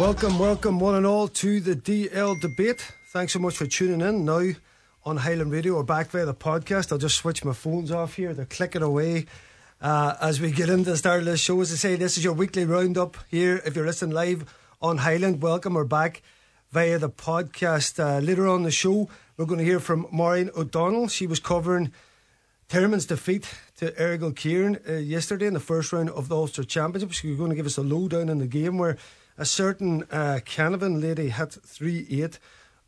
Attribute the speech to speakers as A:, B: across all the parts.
A: Welcome, welcome, one and all, to the DL debate. Thanks so much for tuning in. Now on Highland Radio or back via the podcast. I'll just switch my phones off here. They're clicking away uh, as we get into the start of this show. As I say, this is your weekly roundup here. If you're listening live on Highland, welcome or back via the podcast. Uh, later on the show, we're going to hear from Maureen O'Donnell. She was covering Termon's defeat to Errigal Ciaran uh, yesterday in the first round of the Ulster Championship. She's going to give us a lowdown in the game where a certain uh, Canavan lady hit 3 8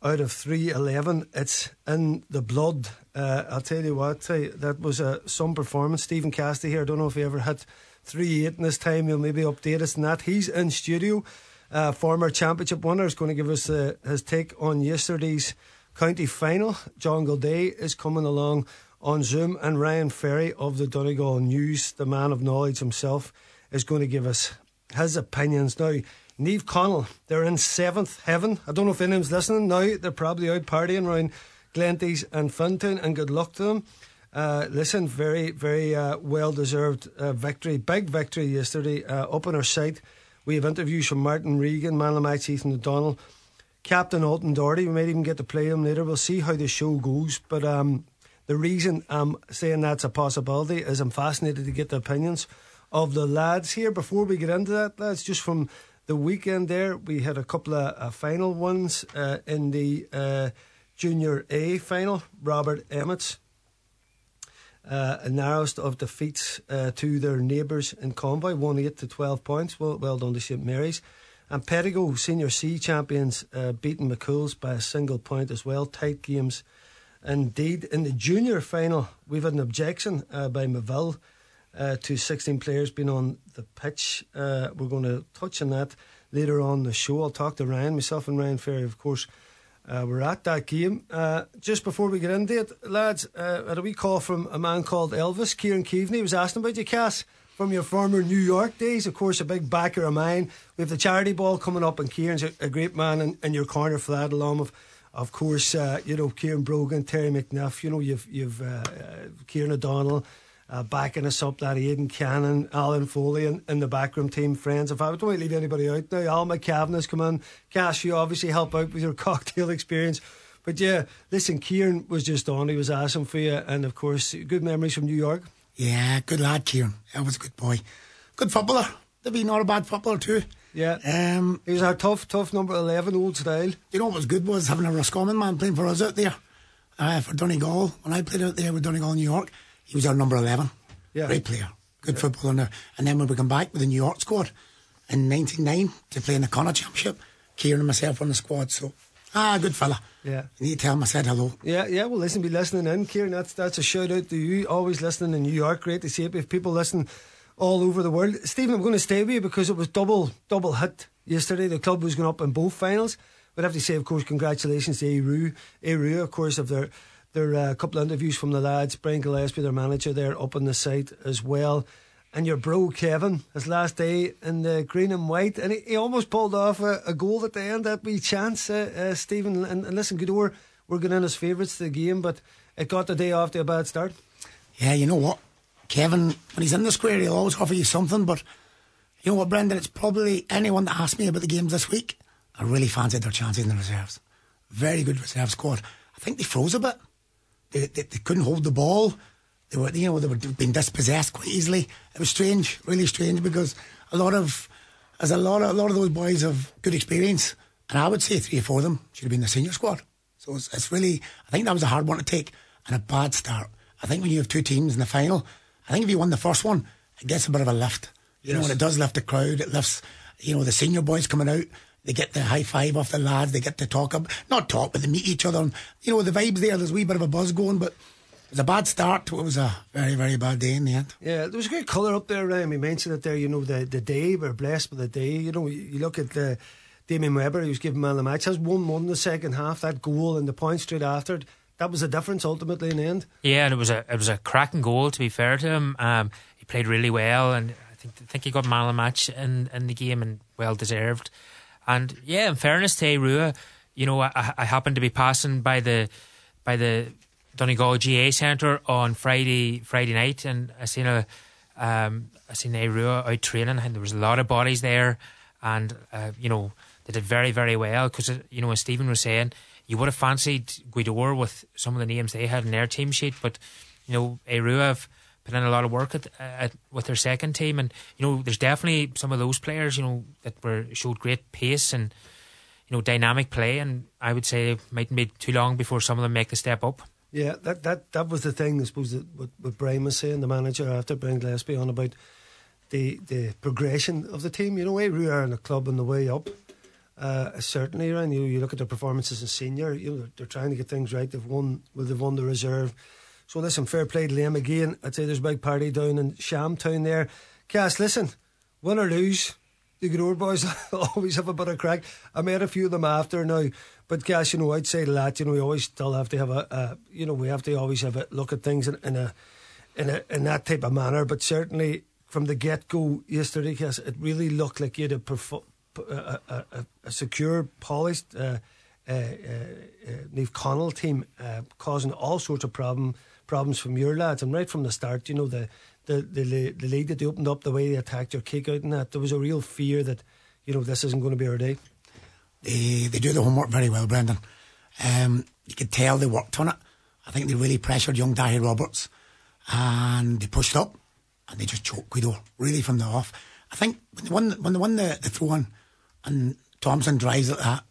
A: out of 311. It's in the blood. Uh, I'll tell you what, that was a, some performance. Stephen Cassidy here, I don't know if he ever hit 3 8 in this time. He'll maybe update us on that. He's in studio. Uh, former championship winner is going to give us uh, his take on yesterday's county final. John Gildea is coming along on Zoom, and Ryan Ferry of the Donegal News, the man of knowledge himself, is going to give us his opinions. Now, Naomh Conaill, they're in seventh heaven. I don't know if anyone's listening now. They're probably out partying around Glenties and Fintown, and good luck to them. Uh, listen, very, very uh, well deserved uh, victory. Big victory yesterday uh, up on our site. We have interviews from Martin Regan, man match, Ethan O'Donnell, Captain Ultan Doherty. We might even get to play him later. We'll see how the show goes. But um, the reason I'm saying that's a possibility is I'm fascinated to get the opinions of the lads here. Before we get into that, lads, just from the weekend there, we had a couple of uh, final ones uh, in the uh, Junior A final. Robert Emmets, uh, a narrowest of defeats uh, to their neighbours in Convoy, 1 8 to 12 points. Well, well done to St Mary's. And Pettigo, Senior C champions, uh, beating McCool's by a single point as well. Tight games indeed. In the junior final, we've had an objection by Moville uh, to 16 players being on the pitch. Uh, we're going to touch on that later on the show. I'll talk to Ryan, myself and Ryan Ferry, of course. Uh, we're at that game. Uh, just before we get into it, lads, uh, had a wee call from a man called Elvis, Kieran Keaveney. He was asking about you, Cass, from your former New York days. Of course, a big backer of mine. We have the charity ball coming up, and Kieran's a, a great man in, in, your corner for that, along with, of course, uh, you know, Kieran Brogan, Terry McNiff, you know, you've, you've uh, uh, Kieran O'Donnell uh, backing us up, that Aidan Cannon, Alan Foley, and, and the backroom team friends. If I don't want to leave anybody out now, Al McCavan has come in. Cash, you obviously help out with your cocktail experience. But yeah, listen, Kieran was just on. He was asking for you, and of course, good memories from New York.
B: Yeah, good lad, Kieran. That was a good boy. Good footballer. To be not a bad footballer too.
A: Yeah. Um, he was our tough, tough number 11, old style.
B: You know what was good was having a Roscommon man playing for us out there uh, for Donegal. When I played out there with Donegal, New York, he was our number 11. Yeah. Great player. Good yeah. footballer. And then when we come back with the New York squad in 99 to play in the Connacht Championship, Kieran and myself on the squad. So, ah, good fella. Yeah. You need to tell him I said hello.
A: Yeah, yeah. Well, listen, be listening in, Kieran. That's, that's a shout out to you. Always listening in New York. Great to see it. If people listen all over the world. Stephen, I'm going to stay with you because it was double double hit yesterday. The club was going up in both finals. But I have to say, of course, congratulations to Aodh Ruadh. Eru, of course, of their there are a couple of interviews from the lads, Brian Gillespie, their manager, there up on the site as well. And your bro Kevin, his last day in the green and white, and he, he almost pulled off a, a, goal at the end. That wee chance, uh, uh, Stephen. And, and listen, we're going in as favourites to the game, but it got the day off to a bad start.
B: Yeah, you know what, Kevin, when he's in the square, he'll always offer you something. But you know what, Brendan, it's probably anyone that asked me about the games this week. I really fancied their chances in the reserves. Very good reserve squad. I think they froze a bit. They, they, they, couldn't hold the ball. They were, you know, they were being dispossessed quite easily. It was strange, really strange, because a lot of, as a lot of, a lot of those boys have good experience, and I would say three or four of them should have been the senior squad. So it's, it's really, I think that was a hard one to take and a bad start. I think when you have two teams in the final, I think if you won the first one, it gets a bit of a lift. You yes. know, and it does lift the crowd. It lifts, you know, the senior boys coming out. They get the high five off the lads. They get to talk up, not talk, but they meet each other. And, you know, the vibes there. There's a wee bit of a buzz going, but it was a bad start. It was a very, very bad day in the end.
A: Yeah, there was a great colour up there, Ryan. We mentioned it there. You know, the the day we're blessed with the day. You know, you, you look at the Damien Webber, who was given man of the match, has one one in the second half. That goal and the point straight after it. That was the difference ultimately in the end.
C: Yeah, and it was a it was a cracking goal. To be fair to him, um, he played really well, and I think I think he got man of the match in in the game and well deserved. And yeah, in fairness to Rua, you know, I, I happened to be passing by the by the Donegal GA Centre on Friday Friday night, and I seen a um, I seen Rua out training, and there was a lot of bodies there. and uh, you know they did very very well because you know as Stephen was saying, you would have fancied Gweedore with some of the names they had in their team sheet, but you know Aodh Ruadh have put in a lot of work at, at, with their second team, and you know there's definitely some of those players you know that were showed great pace and you know dynamic play, and I would say it mightn't be too long before some of them make the step up.
A: Yeah, that that that was the thing. I suppose that what, what Brian was saying, the manager after Brian Gillespie on about the the progression of the team. You know, we are in the club on the way up. Uh, certainly, and you you look at their performances in senior. You know, they're, they're trying to get things right. They've won. Well, they've won the reserve. So listen, fair play to Liam again. I'd say there's a big party down in Shamtown there. Cass, listen, win or lose, the old boys always have a bit of crack. I met a few of them after now, but Cass, you know, I'd say that you know we always still have to have a, a you know, we have to always have a look at things in, in a in a in that type of manner. But certainly from the get go yesterday, Cass, it really looked like you had a, perfo- a, a, a secure, polished. Uh, uh, uh, uh, Naomh Conaill team uh, causing all sorts of problem problems from your lads. And right from the start, you know, the, the, the, the lead that they opened up, the way they attacked your kick out and that, there was a real fear that, you know, this isn't going to be our day.
B: They, they do the homework very well, Brendan. Um, you could tell they worked on it. I think they really pressured young Dahi Roberts and they pushed up and they just choked Gweedore really from the off. I think when they won, when they won the, the throw in and Thompson drives at that,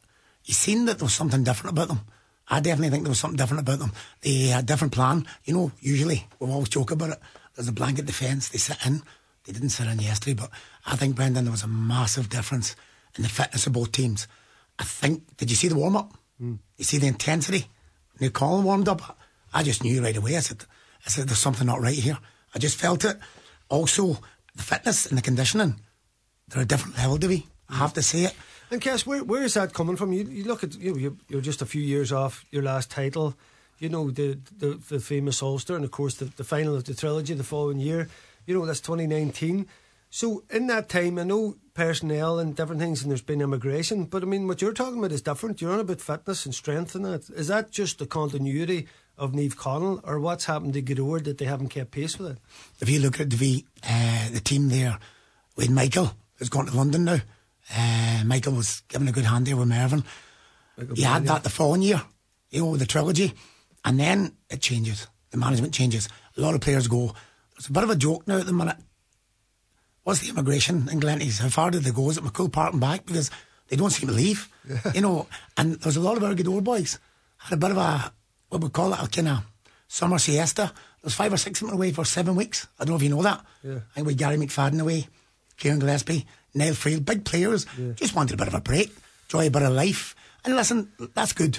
B: you seen that there was something different about them. I definitely think there was something different about them. They had a different plan. You know, usually we always joke about it. There's a blanket defence. They sit in. They didn't sit in yesterday, but I think Brendan there was a massive difference in the fitness of both teams. I think. Did you see the warm up? Mm. You see the intensity. When Colin warmed up, I just knew right away. I said, I said, there's something not right here. I just felt it. Also, the fitness and the conditioning, they're a different level to me. I have to say it.
A: And Cass, where where is that coming from? You, you look at you know, you're, just a few years off your last title. You know the the, the famous Ulster, and of course the, the final of the trilogy the following year. You know that's 2019. So in that time, I know personnel and different things, and there's been immigration. But I mean, what you're talking about is different. You're on about fitness and strength and that. Is that just the continuity of Naomh Conaill, or what's happened to Gweedore that they haven't kept pace with it?
B: If you look at the uh, the team there with Michael, who's gone to London now. Uh, Michael was giving a good hand there with Mervyn. Michael you had that the following year, you know, the trilogy, and then it changes. The management changes. A lot of players go. It's a bit of a joke now at the minute. What's the immigration in Glenties? How far did they go? Is it McCool Park and back? Because they don't seem to leave. Yeah. You know, and there's a lot of our good old boys had a bit of a what we call it a kind of summer siesta. There's five or six of them away for seven weeks. I don't know if you know that. Yeah. I think we Gary McFadden away, Kieran Gillespie, Niall Friel, big players, yeah. just wanted a bit of a break, enjoy a bit of life. And listen, that's good.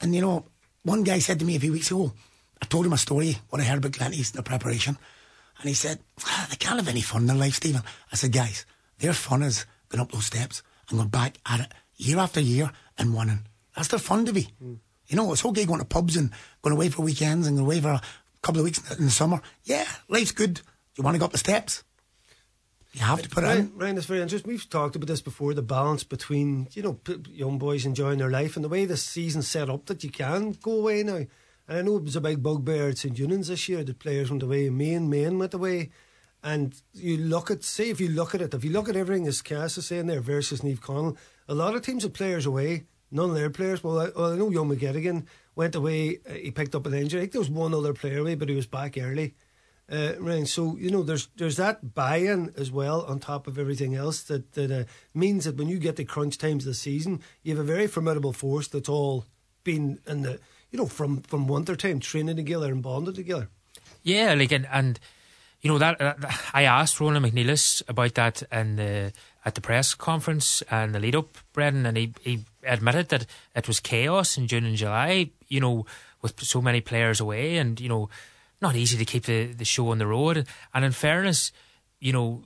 B: And you know, one guy said to me a few weeks ago, I told him a story, what I heard about Glenties in the preparation. And he said, ah, they can't have any fun in their life, Stephen. I said, guys, their fun is going up those steps and going back at it year after year and winning. That's their fun to be. Mm. You know, it's okay going to pubs and going away for weekends and going away for a couple of weeks in the summer. Yeah, life's good. You want to go up the steps? You have to put
A: Ryan,
B: it in.
A: Ryan, it's very interesting. We've talked about this before the balance between, you know, young boys enjoying their life and the way the season's set up that you can go away now. And I know it was a big bugbear at St. Eunan's this year. The players went away, Main, Main went away. And you look at, say, if you look at it, if you look at everything as Cass is saying there versus Naomh Conaill, a lot of teams have players away, none of their players. Well, I, well, I know Young McGettigan went away, uh, he picked up an injury. I think there was one other player away, but he was back early uh, Ryan. So you know, there's there's that buy-in as well on top of everything else that that uh, means that when you get the crunch times of the season, you have a very formidable force that's all been in the you know from from winter time training together and bonding together.
C: Yeah, like and, and you know that, uh, I asked Ronan McNeilis about that and the at the press conference and the lead up, Brendan, and he, he admitted that it was chaos in June and July. You know, with so many players away, and you know not easy to keep the, the show on the road. And in fairness, you know,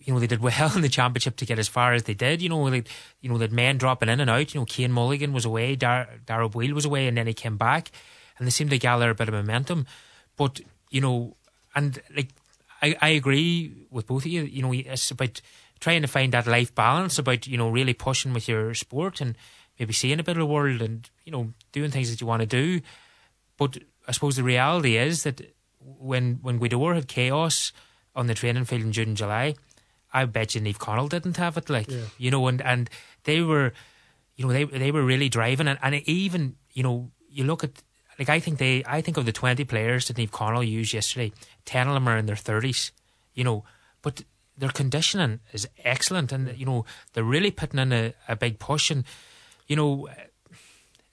C: you know they did well in the championship to get as far as they did. You know, like you know that men dropping in and out. You know, Cian Mulligan was away, Dar- Darragh Wheel was away, and then he came back, and they seemed to gather a bit of momentum. But you know, and like I, I agree with both of you. You know, it's about trying to find that life balance, about you know really pushing with your sport and maybe seeing a bit of the world and you know doing things that you want to do. But I suppose the reality is that when when Gweedore had chaos on the training field in June and July, I bet you Naomh Conaill didn't have it. Like
A: Yeah.
C: you know, and and they were, you know, they they were really driving, and and even you know, you look at like I think they, I think of the twenty players that Naomh Conaill used yesterday, ten of them are in their thirties, you know, but their conditioning is excellent, and you know they're really putting in a, a big push, and you know,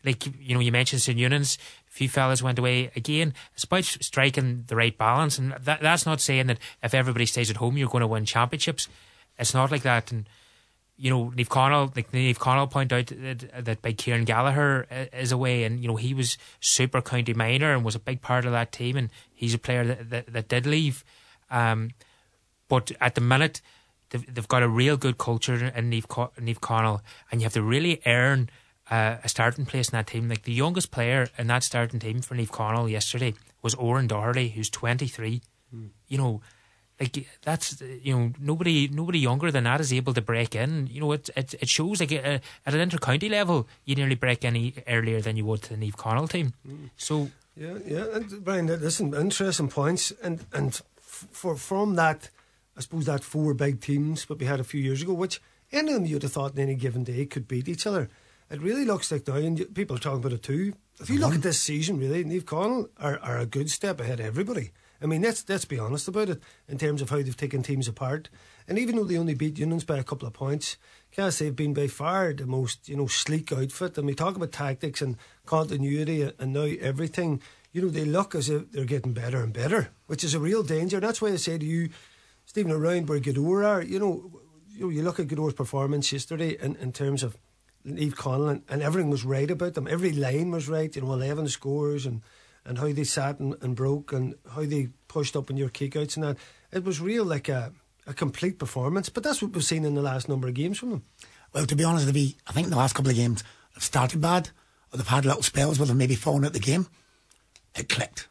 C: like you know, you mentioned St Eunan's. Few fellas went away again. It's about striking the right balance, and that, that's not saying that if everybody stays at home, you're going to win championships. It's not like that, and you know, Naomh Conaill, like Naomh Conaill point out that, that big Kieran Gallagher is away, and you know he was super county minor and was a big part of that team, and he's a player that that, that did leave. Um, but at the minute, they've, they've got a real good culture in Neve, Naomh Conaill, and you have to really earn uh, a starting place in that team. Like the youngest player in that starting team for Naomh Conaill yesterday was Oren Doherty, who's 23. You know, like that's you know nobody nobody younger than that is able to break in. You know, it it, it shows like uh, at an inter-county level, you nearly break in e- earlier than you would to the Naomh Conaill team. So
A: Yeah, yeah. And Brian, listen, interesting points, and and f- for from that, I suppose that four big teams that we had a few years ago, which any of them you'd have thought in any given day could beat each other. It really looks like now, and people are talking about it too. If you look uh-huh. at this season, really, Naomh Conaill are, are a good step ahead of everybody. I mean, let's let's be honest about it in terms of how they've taken teams apart. And even though they only beat Eunan's by a couple of points, Cass they've been by far the most you know sleek outfit. And we talk about tactics and continuity and now everything. You know, they look as if they're getting better and better, which is a real danger. And that's why I say to you, Stephen, around where Gweedore are, you know, you, know, you look at Gweedore's performance yesterday in, in terms of Naomh Conaill and, and everything was right about them. Every line was right, you know, 11 scores and, and how they sat and, and broke and how they pushed up in your kickouts and that. It was real like a, a complete performance. But that's what we've seen in the last number of games from them.
B: Well, to be honest you, I think the last couple of games have started bad, or they've had little spells where they've maybe fallen out the game. It clicked.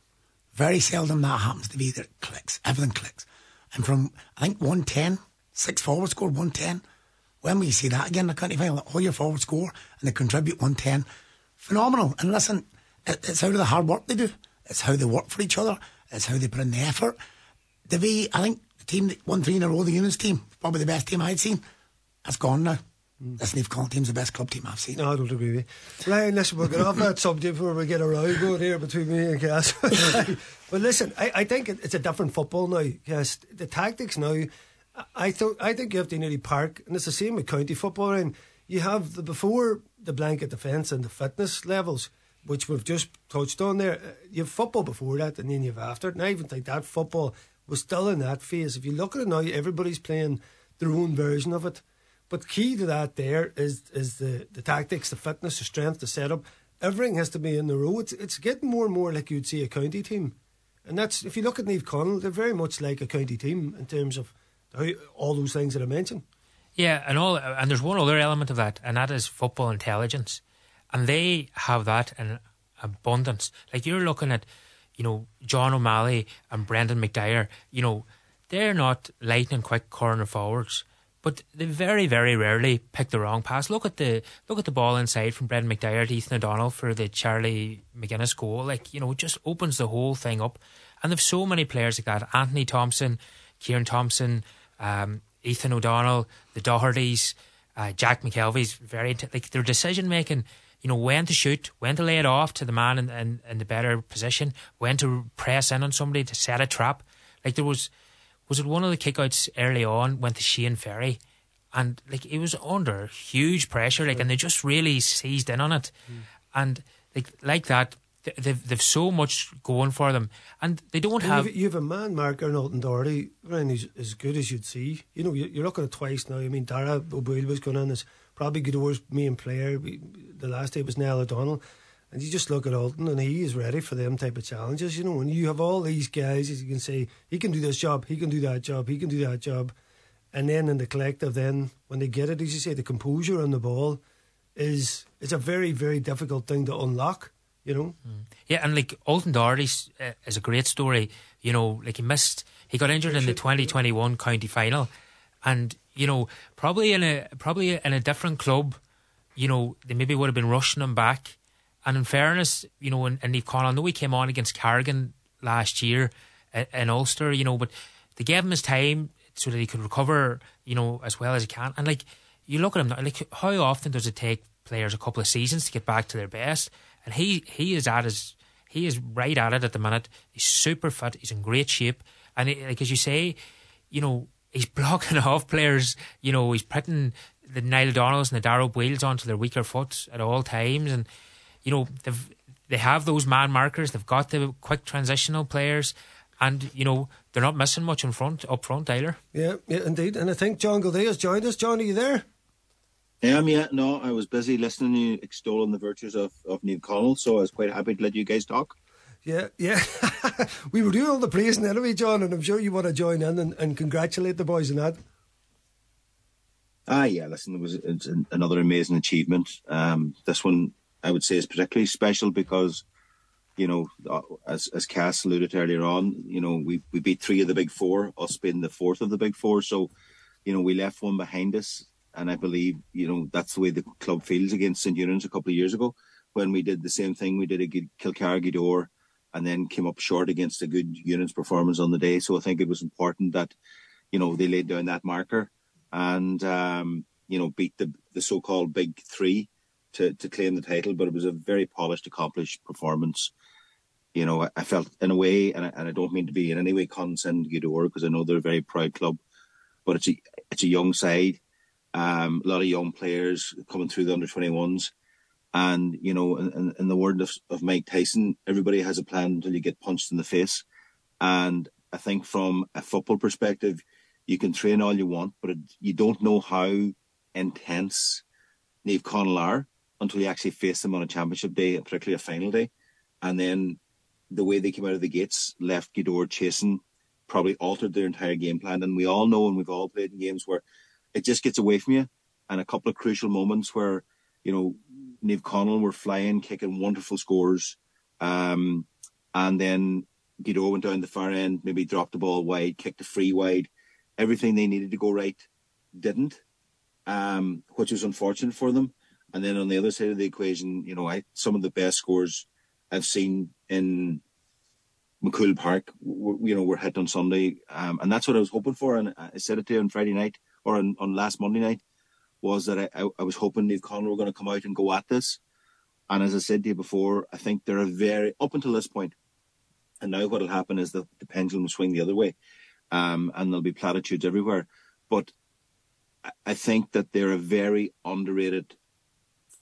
B: Very seldom that happens to be that it clicks. Everything clicks. And from, I think, 110, six forward scored 110. When will you see that again in the county final? All your forward score and they contribute 110. Phenomenal. And listen, it, it's out of the hard work they do. It's how they work for each other. It's how they put in the effort. The V, I think the team that won three in a row, the Units team, probably the best team I'd seen. That's gone now. Mm. This Naomh Conaill team's the best club team I've seen.
A: No, I don't agree with you. Ryan, listen, we'll get off that subject before we get a row going here between me and Cass. but listen, I, I think it, it's a different football now. Yes, the tactics now, I- I, th- I think you have to nearly park, and it's the same with county football. And you have the before the blanket defence and the fitness levels, which we've just touched on there. Uh, You have football before that, and then you have after. And I even think that football was still in that phase. If you look at it now, everybody's playing their own version of it. But key to that there is is the, the tactics, the fitness, the strength, the setup. Everything has to be in the row. It's, it's getting more and more like you'd see a county team. And that's if you look at Naomh Conaill, they're very much like a county team in terms of all those things that I mentioned.
C: Yeah, and all, and there's one other element of that, and that is football intelligence, and they have that in abundance. Like you're looking at, you know, John O'Malley and Brendan McDyer. You know, they're not lightning quick corner forwards, but they very, very rarely pick the wrong pass. Look at the look at the ball inside from Brendan McDyer to Ethan O'Donnell for the Charlie McGuinness goal. Like you know, it just opens the whole thing up. And they've so many players like that: Anthony Thompson, Kieran Thompson, um, Ethan O'Donnell, the Dohertys, uh, Jack McKelvey's very like their decision making. You know when to shoot, when to lay it off to the man in, in, in the better position, when to press in on somebody to set a trap. Like there was, was it one of the kickouts early on went to Shane Ferry, and like it was under huge pressure, like and they just really seized in on it, and like like that. Th- They've they've so much going for them, and they don't
A: And
C: have.
A: you've, you have a man, Mark Arnold and Doherty, Ryan, who's as good as you'd see. You know, you- you're looking at twice now. I mean, Dara O'Boyle was going on as probably Gweedore's main player. We- The last day was Niall O'Donnell. And you just look at Ultan and he is ready for them type of challenges, you know. And you have all these guys, as you can say, he can do this job, he can do that job, he can do that job. And then in the collective, then when they get it, as you say, the composure on the ball is it's a very, very difficult thing to unlock, you know.
C: Yeah, and like Ultan Doherty uh, is a great story. You know, like he missed, he got injured in the 2021 county final, and you know, probably in a probably in a different club, you know, they maybe would have been rushing him back. And in fairness, you know, and, and Naomh Conaill, I know he came on against Cargin last year in, in Ulster, you know, but they gave him his time so that he could recover, you know, as well as he can. And like you look at him, like how often does it take players a couple of seasons to get back to their best? And he he is at his he is right at it at the minute. He's super fit. He's in great shape. And it, like as you say, you know, he's blocking off players. You know, he's putting the Niall Donnells and the Darrow Wheels onto their weaker foot at all times. And you know, they've they have those man markers. They've got the quick transitional players, and you know they're not missing much in front up front either.
A: Yeah, yeah, indeed. And I think John Gildea has joined us. John, are you there?
D: Am, yeah. No, I was busy listening to you extolling the virtues of, of Naomh Conaill, so I was quite happy to let you guys talk.
A: Yeah, yeah. we were doing all the praising anyway, John, and I'm sure you want to join in and, and congratulate the boys on that.
D: Ah, yeah. Listen, it was another amazing achievement. Um, this one, I would say, is particularly special because, you know, uh, as as Cass alluded earlier on, you know, we we beat three of the big four, us being the fourth of the big four. So, you know, we left one behind us, and I believe, you know, that's the way the club feels against St Eunan's a couple of years ago when we did the same thing. We did a good Kilcara Gweedore and then came up short against a good Eunan's performance on the day. So I think it was important that, you know, they laid down that marker and, um, you know, beat the, the so-called big three to, to claim the title. But it was a very polished, accomplished performance. You know, I, felt in a way, and I, and I, don't mean to be in any way condescending to Gweedore because I know they're a very proud club, but it's a, it's a young side. Um, a lot of young players coming through the under 21s and, you know, in, in the word of, of Mike Tyson, everybody has a plan until you get punched in the face. And I think from a football perspective, you can train all you want, but it, you don't know how intense Naomh Conaill are until you actually face them on a championship day, particularly a final day. And then the way they came out of the gates left Gweedore chasing, probably altered their entire game plan. And we all know, and we've all played in games where it just gets away from you. And a couple of crucial moments where, you know, Naomh Conaill were flying, kicking wonderful scores. Um, and then Gweedore went down the far end, maybe dropped the ball wide, kicked a free wide. Everything they needed to go right didn't, um, which was unfortunate for them. And then on the other side of the equation, you know, I, some of the best scores I've seen in McCool Park, you know, were hit on Sunday. Um, and that's what I was hoping for. And I said it to you on Friday night or on, on last Monday night was that I, I, was hoping Naomh Conaill were going to come out and go at this. And as I said to you before, I think they're a very, up until this point, and now what will happen is that the pendulum will swing the other way, um, and there'll be platitudes everywhere. But I think that they're a very underrated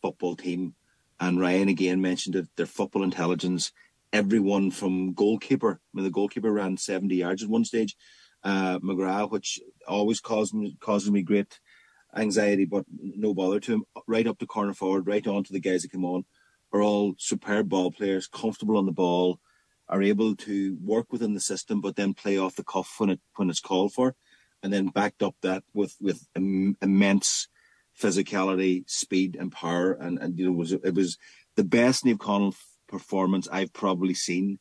D: football team. And Ryan again mentioned it, their football intelligence, everyone from goalkeeper, I mean, the goalkeeper ran 70 yards at one stage, uh, McGrath, which always caused me, causes me great anxiety, but no bother to him. Right up to corner forward, right on to the guys that come on, are all superb ball players, comfortable on the ball, are able to work within the system, but then play off the cuff when it when it's called for, and then backed up that with with Im- immense physicality, speed, and power. And and you know, it was it was the best Naomh Conaill performance I've probably seen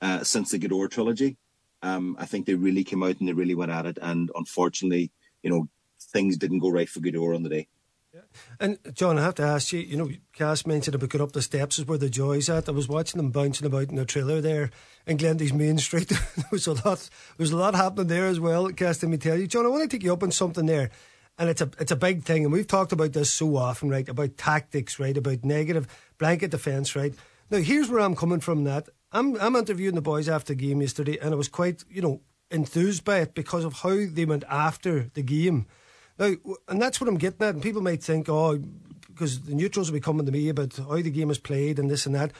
D: uh, since the Gweedore trilogy. Um, I think they really came out and they really went at it, and unfortunately, you know, things didn't go right for Gweedore on the day.
A: Yeah. And John, I have to ask you, you know, Cass mentioned about going up the steps is where the joy's at. I was watching them bouncing about in the trailer there in Glenties' Main Street. there was a lot there was a lot happening there as well, Cass, let me tell you. John, I want to take you up on something there. And it's a it's a big thing, and we've talked about this so often, right? About tactics, right? About negative blanket defence, right? Now here's where I'm coming from that. I'm I'm interviewing the boys after the game yesterday and I was quite, you know, enthused by it because of how they went after the game now, and that's what I'm getting at. And people might think, oh, because the neutrals will be coming to me about how the game is played and this and that.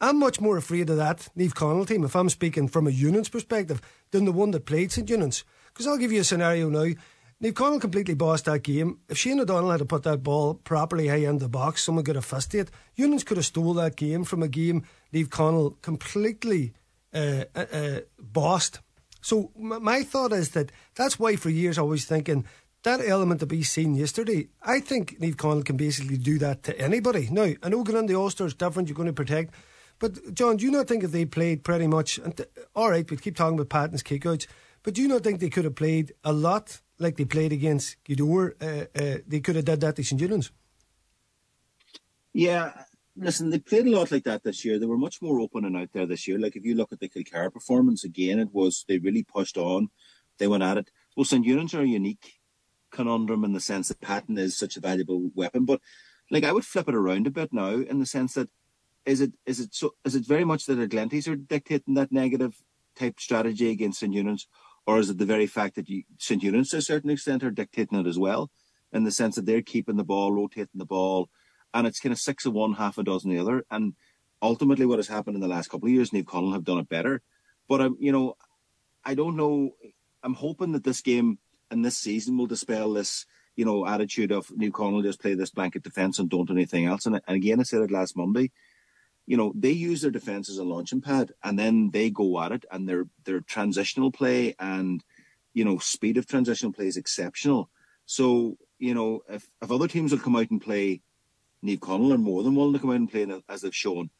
A: I'm much more afraid of that Naomh Conaill team, if I'm speaking from a Eunan's perspective, than the one that played St Eunan's. Because I'll give you a scenario now. Naomh Conaill completely bossed that game. If Shane O'Donnell had to put that ball properly high in the box, someone could have fist it. Eunan's could have stole that game from a game Naomh Conaill completely uh, uh, uh, bossed. So my thought is that that's why for years I was thinking that element to be seen yesterday, I think Naomh Conaill can basically do that to anybody. Now, I know going on the Ulster is different, you're going to protect. But, John, do you not think if they played pretty much, and all right, we keep talking about Patton's kickouts, but do you not think they could have played a lot like they played against Gweedore? Uh, uh, they could have did that to St Eunan's.
D: Yeah, listen, they played a lot like that this year. They were much more open and out there this year. Like if you look at the Kilcara performance again, it was they really pushed on. They went at it well, St. Eunan's are a unique conundrum in the sense that Patton is such a valuable weapon. But like I would flip it around a bit now in the sense that is it is it so is it very much that the Glenties are dictating that negative type strategy against St. Eunan's, or is it the very fact that you, St. Eunan's to a certain extent are dictating it as well, in the sense that they're keeping the ball, rotating the ball, and it's kind of six of one, half a dozen the other. And ultimately, what has happened in the last couple of years, Naomh Conaill have done it better. But I'm, you know, I don't know. I'm hoping that this game and this season will dispel this, you know, attitude of Naomh Conaill just play this blanket defence and don't do anything else. And, and again, I said it last Monday. You know, they use their defence as a launching pad, and then they go at it, and their their transitional play and you know speed of transitional play is exceptional. So you know, if if other teams will come out and play Naomh Conaill are more than willing to come out and play as they've shown.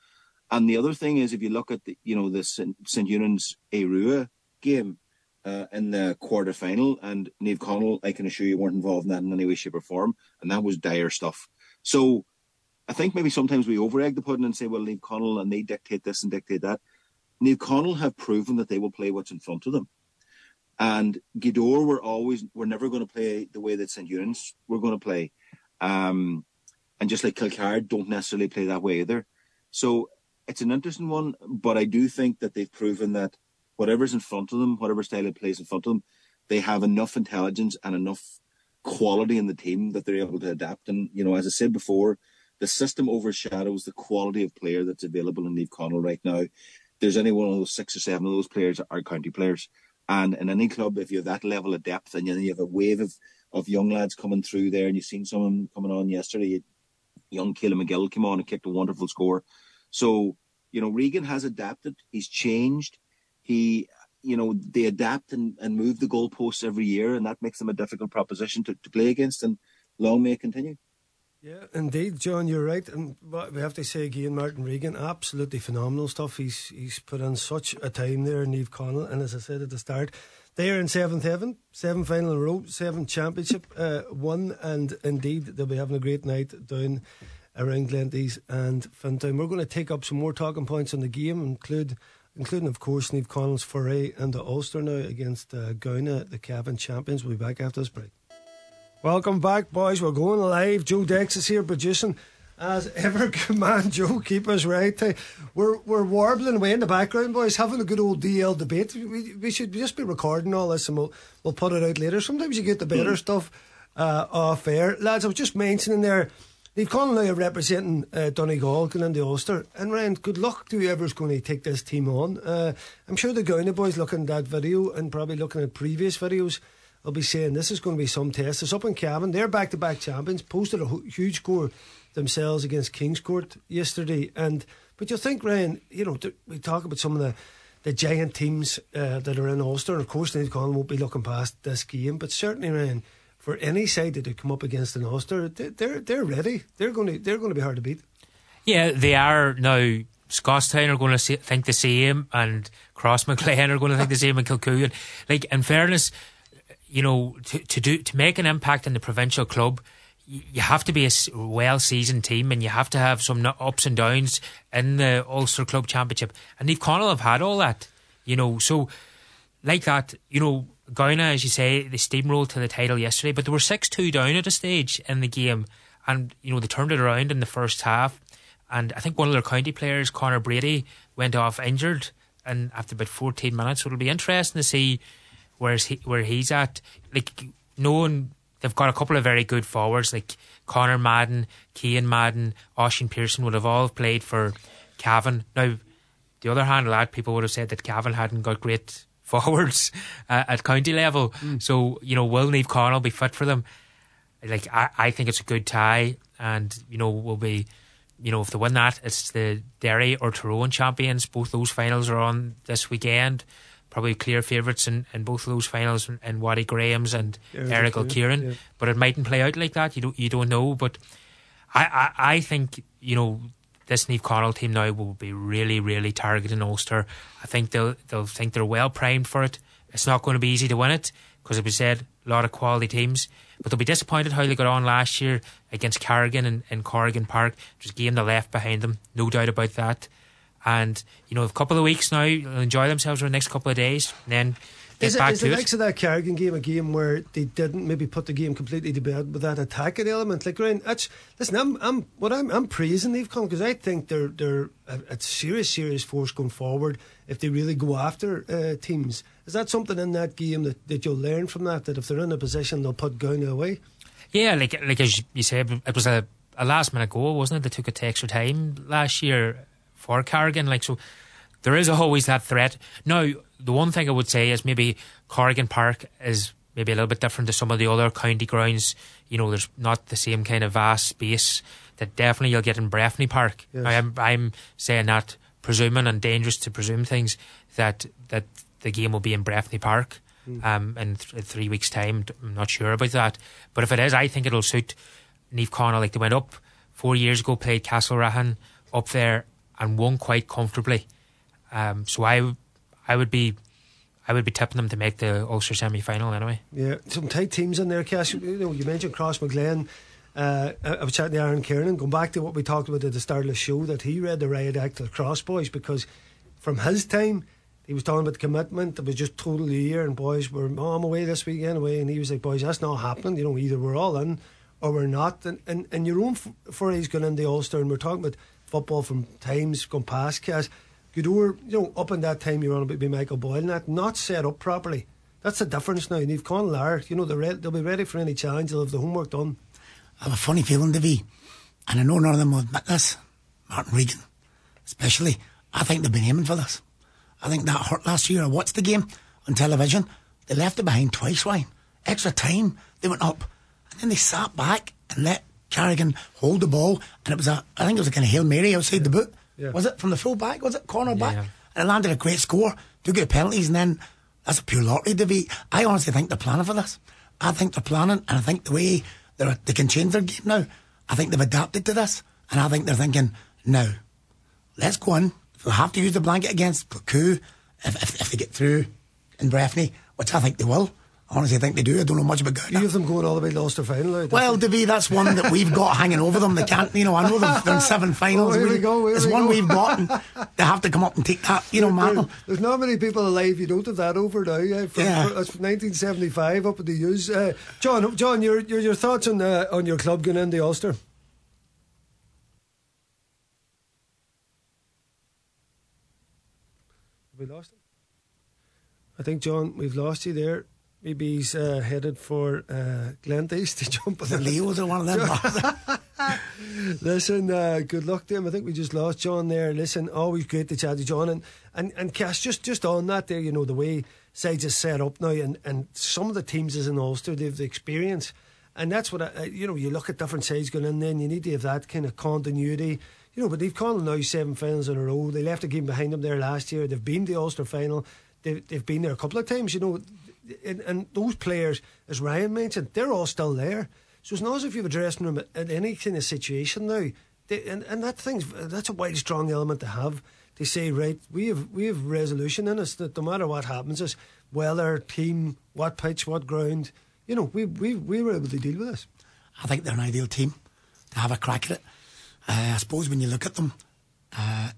D: And the other thing is, if you look at the, you know, the St. Eunan's Aodh Ruadh game uh, in the quarter final, and Naomh Conaill, I can assure you, weren't involved in that in any way, shape, or form, and that was dire stuff. So I think maybe sometimes we over egg the pudding and say, well, Naomh Conaill and they dictate this and dictate that. Neil Connell have proven that they will play what's in front of them. And Gweedore were always, were never going to play the way that St. Eunan's were going to play. Um, and just like Kilcar don't necessarily play that way either. So it's an interesting one, but I do think that they've proven that whatever's in front of them, whatever style of plays in front of them, they have enough intelligence and enough quality in the team that they're able to adapt. And you know, as I said before, the system overshadows the quality of player that's available in Naomh Conaill right now. There's any one of those six or seven of those players are county players. And in any club, if you have that level of depth and you have a wave of, of young lads coming through there, and you've seen someone coming on yesterday, young Caleb McGill came on and kicked a wonderful score. So, you know, Regan has adapted. He's changed. He, you know, they adapt and, and move the goalposts every year, and that makes them a difficult proposition to, to play against. And long may it continue.
A: Yeah, indeed, John, you're right. And we have to say again, Martin Regan, absolutely phenomenal stuff. He's he's put in such a time there, Naomh Conaill. And as I said at the start, they are in seventh heaven, seven final in a row, seven championship uh, one, and indeed they'll be having a great night down around Glenties and Fintown. We're going to take up some more talking points on the game, include including of course Naomh Conaill's foray into Ulster now against uh, Gowna, the Cavan champions. We'll be back after this break. Welcome back, boys. We're going live. Joe Dex is here producing. As ever, command Joe, keep us right. We're we're warbling away in the background, boys, having a good old DL debate. We, we should just be recording all this and we'll, we'll put it out later. Sometimes you get the better mm. stuff uh, off air. Lads, I was just mentioning there, they've gone now representing uh, Donegal going into Ulster. And Ryan, good luck to whoever's going to take this team on. Uh, I'm sure the Gowna boys looking at that video and probably looking at previous videos I'll be saying this is going to be some test. It's up in Cavan. They're back to back champions, posted a huge score themselves against Kingscourt yesterday. And But you think, Ryan, you know, we talk about some of the, the giant teams uh, that are in Ulster. And of course, Naomh Conaill won't be looking past this game. But certainly, Ryan, for any side that they come up against an Ulster, they're, they're ready. They're going, to, they're going to be hard to beat.
C: Yeah, they are now. Scotstown are going to think the same, and Crossmaglen are going to think the same, and Kilcoo. Like, in fairness, you know, to, to do to make an impact in the provincial club, you have to be a well seasoned team and you have to have some ups and downs in the Ulster Club Championship. And Naomh Conaill have had all that, you know. So, like that, you know, Gowna, as you say, they steamrolled to the title yesterday, but they were 6 2 down at a stage in the game. And, you know, they turned it around in the first half. And I think one of their county players, Connor Brady, went off injured and after about 14 minutes. So it'll be interesting to see where's he, where he's at. Like knowing they've got a couple of very good forwards like Connor Madden, Cian Madden, Oisin Pearson would have all played for Cavan. Now, the other hand, a lot of people would have said that Cavan hadn't got great forwards uh, at county level. Mm. So you know, will Naomh Conaill be fit for them? Like I, I think it's a good tie, and you know, we'll be. You know, if they win that, it's the Derry or Tyrone champions. Both those finals are on this weekend probably clear favourites in, in both of those finals and Watty Graham's and Errigal Ciaran. Yeah. But it mightn't play out like that. You don't you don't know. But I, I, I think, you know, this Naomh Conaill team now will be really, really targeting Ulster. I think they'll they'll think they're well primed for it. It's not going to be easy to win it because, as we said, a lot of quality teams. But they'll be disappointed how they got on last year against Cargin and, in Corrigan Park. Just game the left behind them, no doubt about that. And, you know, a couple of weeks now, enjoy themselves for the next couple of days. And then get
A: is
C: back
A: it, is
C: to
A: the
C: it.
A: likes of that Cargin game a game where they didn't maybe put the game completely to bed with that attacking element? Like, Ryan, that's listen. I'm, I'm what I'm, I'm praising they've come because I think they're they're a, a, serious, serious force going forward if they really go after uh, teams. Is that something in that game that, that you'll learn from that? That if they're in a position, they'll put Gowna away.
C: Yeah, like like as you said, it was a, a last minute goal, wasn't it? They took it to extra time last year for Cargin. Like so, there is always that threat. Now, the one thing I would say is maybe Corrigan Park is maybe a little bit different to some of the other county grounds. You know, there's not the same kind of vast space that definitely you'll get in Breffni Park.
A: Yes.
C: I'm I'm saying that presuming and dangerous to presume things that that the game will be in Breffni Park um, in th- three weeks' time. I'm not sure about that. But if it is, I think it'll suit Neve Connor. Like they went up four years ago, played Castlerahan up there and won quite comfortably. Um, so I, I would be, I would be tipping them to make the Ulster semi final anyway.
A: Yeah, some tight teams in there, Cash. You know, you mentioned Crossmaglen. Uh, I was chatting to Aaron Kernan, going back to what we talked about at the start of the show, that he read the riot act of Cross Boys because from his time, he was talking about commitment. It was just totally year, and boys were, oh, I'm away this weekend, away. And he was like, boys, that's not happening. You know, either we're all in or we're not. And, and, and your own f- forays going into Ulster, and we're talking about football from times gone past, Cash. Gweedore, you know, up in that time you were on about being Michael Boyle and that, not set up properly. That's the difference now. And you've Con Lar, you know, they're re- they'll be ready for any challenge. They'll have the homework done.
B: I have a funny feeling, Davy, and I know none of them will admit this. Martin Regan, especially. I think they've been aiming for this. I think that hurt last year. I watched the game on television. They left it behind twice, Ryan. Extra time. They went up. And then they sat back and let Cargin hold the ball. And it was a, I think it was a kind of Hail Mary outside the boot.
A: Yeah.
B: Was it from the full back? Was it corner back? And it landed a great score. Two good penalties. And then that's a pure lottery, Davy. I honestly think they're planning for this. I think they're planning. And I think the way they're, they can change their game now, I think they've adapted to this. And I think they're thinking, now, let's go on. If we have to use the blanket against Kilcoo, if, if, if they get through in Breffni, which I think they will. Honestly, I think they do. I don't know much about
A: You
B: Gowna.
A: have them going all the way to Ulster final.
B: Well,
A: don't
B: Davy, that's one that we've got hanging over them. They can't, you know, I know they're, in seven finals.
A: Oh, here we go, here
B: it's
A: we
B: one
A: go.
B: we've got, and they have to come up and take that, you know,
A: There-
B: mantle.
A: there's not many people alive you don't have that over now. Yeah, from,
B: Yeah.
A: from- from 1975 up at the U's. Uh, John, John, your, your your thoughts on uh, on your club going into Ulster? Have we lost him? I think John, we've lost you there. Maybe he's uh, headed for uh, to jump on
B: The Leos are one of them.
A: Listen, uh, good luck to him. I think we just lost John there. Listen, always great to chat to John. And, and, and Cass, just, just on that there, you know, the way sides are set up now, and, and some of the teams is in Ulster, they've the experience. And that's what, I, you know, you look at different sides going in there, and you need to have that kind of continuity. You know, but they've called now seven finals in a row. They left a game behind them there last year. They've been the Ulster final. They've, they've been there a couple of times, you know. And, and those players, as Ryan mentioned, they're all still there. So it's not as if you have a them at any kind of situation now. They, and, and that thing's that's a wild, strong element to have. To say, right, we have we have resolution in us that no matter what happens, us weather, team, what pitch, what ground, you know, we we we were able to deal with this.
B: I think they're an ideal team to have a crack at it. Uh, I suppose when you look at them, uh,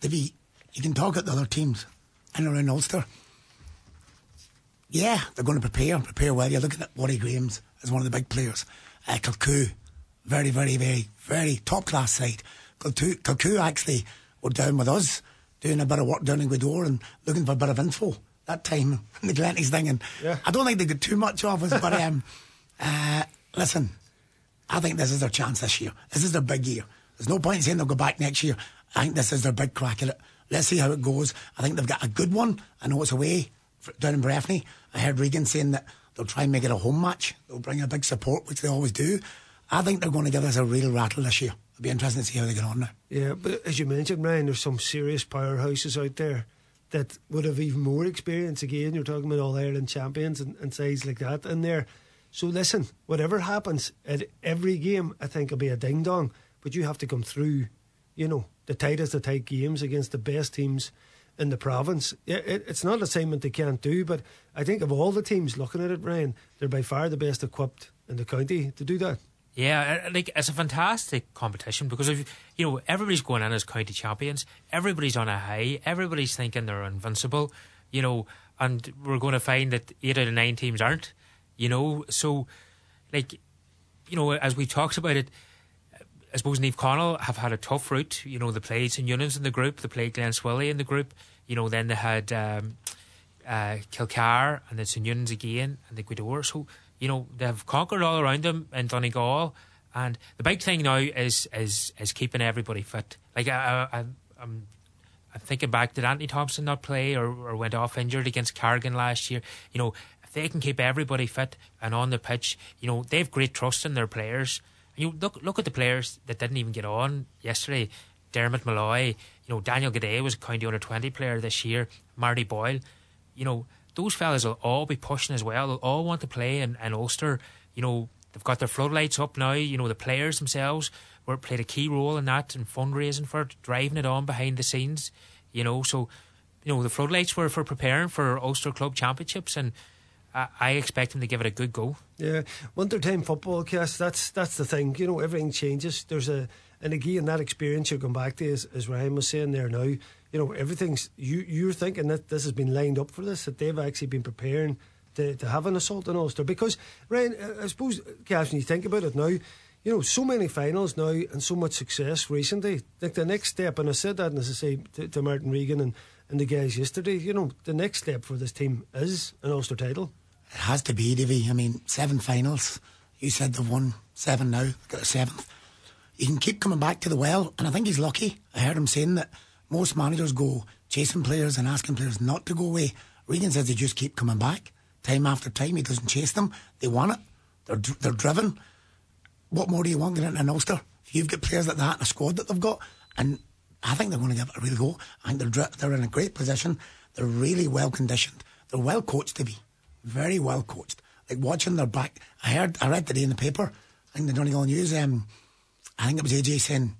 B: Davy, you can talk at the other teams in and around Ulster. Yeah, they're going to prepare prepare well. You're looking at Watty Graham's as one of the big players. Uh, very, very, very, very top class side. Kilcoo, Kilcoo actually were down with us doing a bit of work down in Gweedore and looking for a bit of info that time in the Glenties thing. And
A: Yeah.
B: I don't think they got too much of us, but um, uh, listen, I think this is their chance this year. This is their big year. There's no point in saying they'll go back next year. I think this is their big crack at it. Let's see how it goes. I think they've got a good one. I know it's away down in Breffni. I heard Regan saying that they'll try and make it a home match. They'll bring a big support, which they always do. I think they're going to give us a real rattle this year. It'll be interesting to see how they get on now.
A: Yeah, but as you mentioned, Ryan, there's some serious powerhouses out there that would have even more experience. Again, you're talking about all Ireland champions and, and sides like that in there. So listen, whatever happens at every game, I think will be a ding dong. But you have to come through, you know, the tightest of tight games against the best teams in the province. Yeah, it, it's not an assignment they can't do, but I think of all the teams looking at it, Ryan, they're by far the best equipped in the county to do that.
C: Yeah, uh, like it's a fantastic competition because if you know everybody's going in as county champions, everybody's on a high, everybody's thinking they're invincible, you know, and we're going to find that eight out of nine teams aren't. You know, so like you know, as we talked about it, I suppose Naomh Conaill have had a tough route. You know, they played St Eunan's in the group, they played Glenswilly in the group. You know, then they had um, uh, Kilcar and then St Eunan's again and the Gweedore. So you know they've conquered all around them in Donegal. And the big thing now is is is keeping everybody fit. Like I, I, I'm I'm thinking back, did Anthony Thompson not play or, or went off injured against Cargin last year? You know, if they can keep everybody fit and on the pitch, you know, they've great trust in their players. You look look at the players that didn't even get on yesterday. Dermot Malloy, you know, Daniel Gade was a county under twenty player this year, Marty Boyle. You know, those fellas will all be pushing as well. They'll all want to play in, in Ulster. You know, they've got their floodlights up now. You know, the players themselves were played a key role in that and fundraising for it, driving it on behind the scenes. You know, so you know the floodlights were for preparing for Ulster Club Championships, and I, expect them to give it a good go.
A: Yeah, winter time football, Cass. That's that's the thing. You know, everything changes. There's a and again that experience you're going back to, is, as Ryan was saying there now. You know, everything's you you're thinking that this has been lined up for this, that they've actually been preparing to, to have an assault on Ulster. Because Ryan, I suppose, Cass, when you think about it now you know, so many finals now and so much success recently. Like the next step, and I said that, and as I say to, to Martin Regan and, and the guys yesterday, you know, the next step for this team is an Ulster title.
B: It has to be, Davy. I mean, seven finals. You said they've won seven now, got a seventh. You can keep coming back to the well, and I think he's lucky. I heard him saying that most managers go chasing players and asking players not to go away. Regan says they just keep coming back time after time. He doesn't chase them. They want it. They're they're driven what more do you want getting into Ulster? If you've got players like that in a squad that they've got, and I think they're going to give it a real go. I think they're they're in a great position. They're really well conditioned. They're well coached to be, very well coached. Like watching their back. I heard, I read today in the paper. I think the Donegal News. Um, I think it was AJ saying,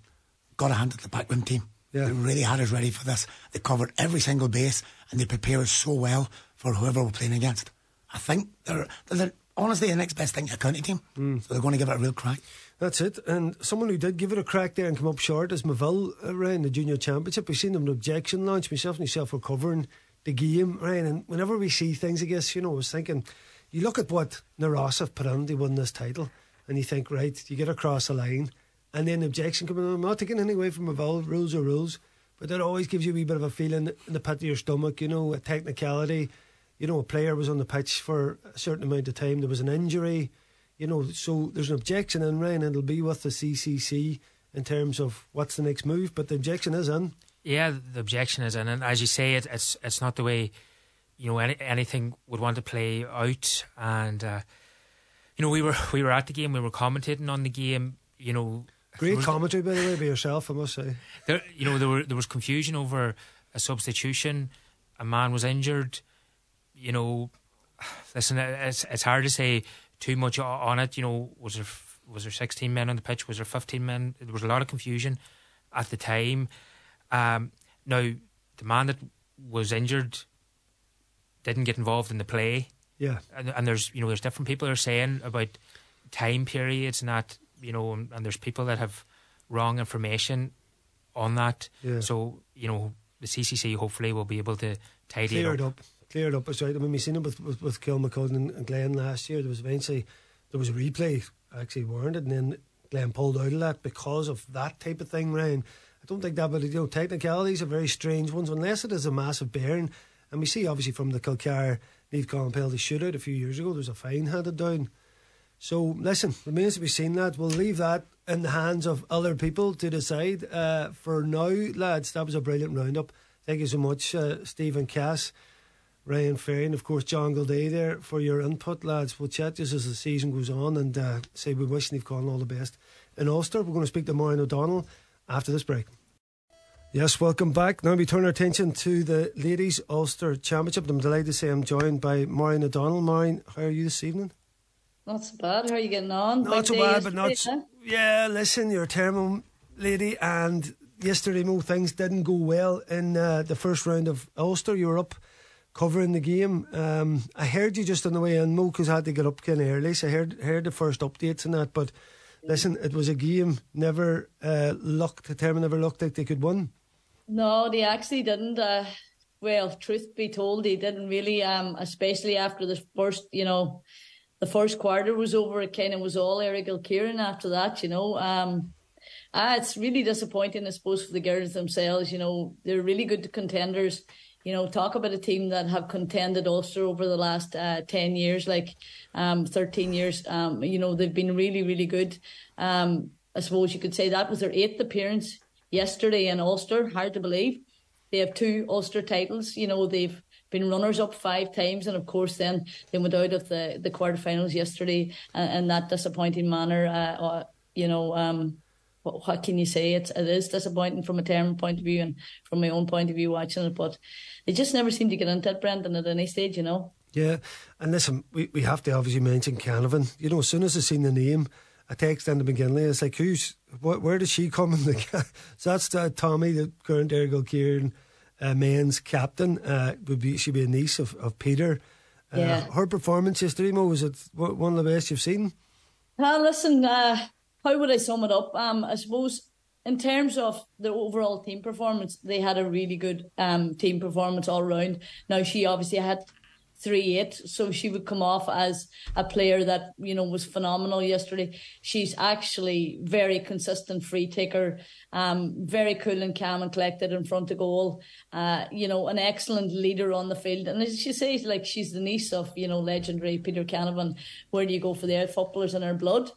B: "Got a hand at the backroom team." Yeah. They really had us ready for this. They covered every single base and they prepared us so well for whoever we're playing against. I think they're, they're honestly the next best thing a county team. Mm. So they're going to give it a real crack.
A: That's it. And someone who did give it a crack there and come up short is Moville around the junior championship. We've seen them an objection launch. Myself and yourself were covering the game, Ryan. And whenever we see things, I guess, you know, I was thinking, you look at what Na Rossa have put on to win this title, and you think, right, you get across the line, and then the objection coming. I'm not taking any away from Moville, rules are rules, but that always gives you a wee bit of a feeling in the pit of your stomach, you know, a technicality you know, a player was on the pitch for a certain amount of time, there was an injury, you know, so there's an objection in, Ryan, and it'll be with the CCC in terms of what's the next move, but the objection is in.
C: Yeah, the objection is and as you say, it, it's it's not the way you know any, anything would want to play out, and uh, you know we were we were at the game, we were commentating on the game, you know.
A: Great commentary, by the way, by yourself, I must say.
C: There, you know, there were there was confusion over a substitution. A man was injured you know, listen, it's it's hard to say too much on it. You know, was there was there sixteen men on the pitch? Was there fifteen men? There was a lot of confusion at the time. Um, now, the man that was injured didn't get involved in the play.
A: Yeah,
C: and, and there's you know there's different people are saying about time periods and that you know, and, and there's people that have wrong information on that. Yeah. So you know, the CCC hopefully will be able to tidy
A: Clear
C: it
A: up. up cleared up. It's right. I mean, we seen it with with, with Kilmacud and, and Glen last year. There was eventually there was a replay actually warranted, and then Glen pulled out of that because of that type of thing. Ryan, I don't think that, but you know, technicalities are very strange ones unless it is a massive bearing. And we see obviously from the Kilcar Naomh Conaill penalty shootout a few years ago, there's a fine handed down. So listen, remains to be seen that we'll leave that in the hands of other people to decide. Uh, for now, lads, that was a brilliant roundup. Thank you so much, uh, Stephen Cass. Ryan Ferry, and of course John Gildea there for your input, lads. We'll chat just as the season goes on and uh, say we wish Naomh Conaill all the best in Ulster. We're going to speak to Maureen O'Donnell after this break. Yes, welcome back. Now we turn our attention to the Ladies Ulster Championship. I'm delighted to say I'm joined by Maureen O'Donnell. Maureen, how are you this evening?
E: Not so bad. How are you getting on?
A: Not so bad, but not. So, yeah, listen, you're a terrible lady, and yesterday, Mo, things didn't go well in uh, the first round of Ulster. You were up covering the game. Um, I heard you just on the way in, Mo, because I had to get up kind of early. So I heard heard the first updates and that. But listen, it was a game never uh, looked. Termon never looked like they could win.
E: No, they actually didn't. Uh, well, truth be told, they didn't really. Um, especially after the first, you know, the first quarter was over. It kind of was all Errigal Ciaran after that. You know, um, ah, it's really disappointing, I suppose, for the girls themselves. You know, they're really good contenders. You know, talk about a team that have contended Ulster over the last uh, 10 years, like um, 13 years. Um, you know, they've been really, really good. Um, I suppose you could say that was their eighth appearance yesterday in Ulster. Hard to believe. They have two Ulster titles. You know, they've been runners up five times, and of course, then they went out of the the quarterfinals yesterday uh, in that disappointing manner. Uh, uh, you know, um, what, what, can you say? It's it is disappointing from a Termon point of view and from my own point of view watching it, but they just never seem to get into it, Brendan, at any stage. You know.
A: Yeah, and listen, we, we have to obviously mention Canavan. You know, as soon as I seen the name, I text in the beginning, it's like, who's, what, where does she come in the, so that's uh, Tommy, the current Errigal Ciaran uh, men's captain, uh, would be, she'd be a niece of, of Peter. Uh, yeah. Her performance yesterday, Mo, was it one of the best you've seen?
E: Uh, listen, uh, how would I sum it up? Um, I suppose in terms of the overall team performance, they had a really good um, team performance all round. Now she obviously had three eight, so she would come off as a player that you know was phenomenal yesterday. She's actually very consistent free taker, um, very cool and calm and collected in front of goal. Uh, you know, an excellent leader on the field, and as she says, like she's the niece of you know legendary Peter Canavan. Where do you go for the footballers in her blood?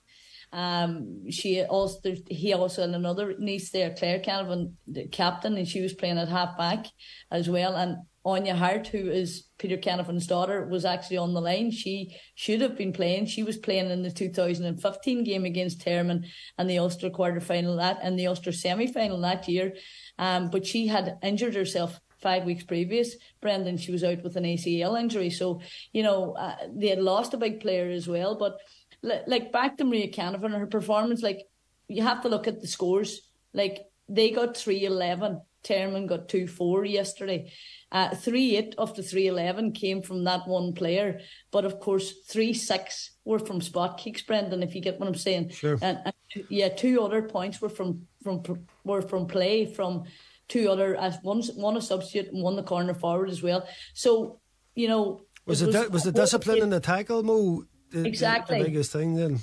E: Um, she also he also had another niece there, Claire Canavan, the captain, and she was playing at half back as well. And Anya Hart, who is Peter Canavan's daughter, was actually on the line. She should have been playing. She was playing in the 2015 game against Termon and the Ulster quarter final that and the Ulster semi final that year. Um, but she had injured herself five weeks previous. Brendan, she was out with an ACL injury. So, you know, uh, they had lost a big player as well. But like back to Maria Canavan, and her performance, like you have to look at the scores. Like they got 311. Termon got 2 4 yesterday. Uh, 3 8 of the 311 came from that one player. But of course, 3 6 were from spot kicks, Brendan, if you get what I'm saying.
A: Sure.
E: And, and yeah, two other points were from, from were from play from two other, as one, one a substitute and one the corner forward as well. So, you know.
A: Was, it, was, was the discipline in the tackle, Mo, the,
E: exactly.
A: the, the biggest thing then?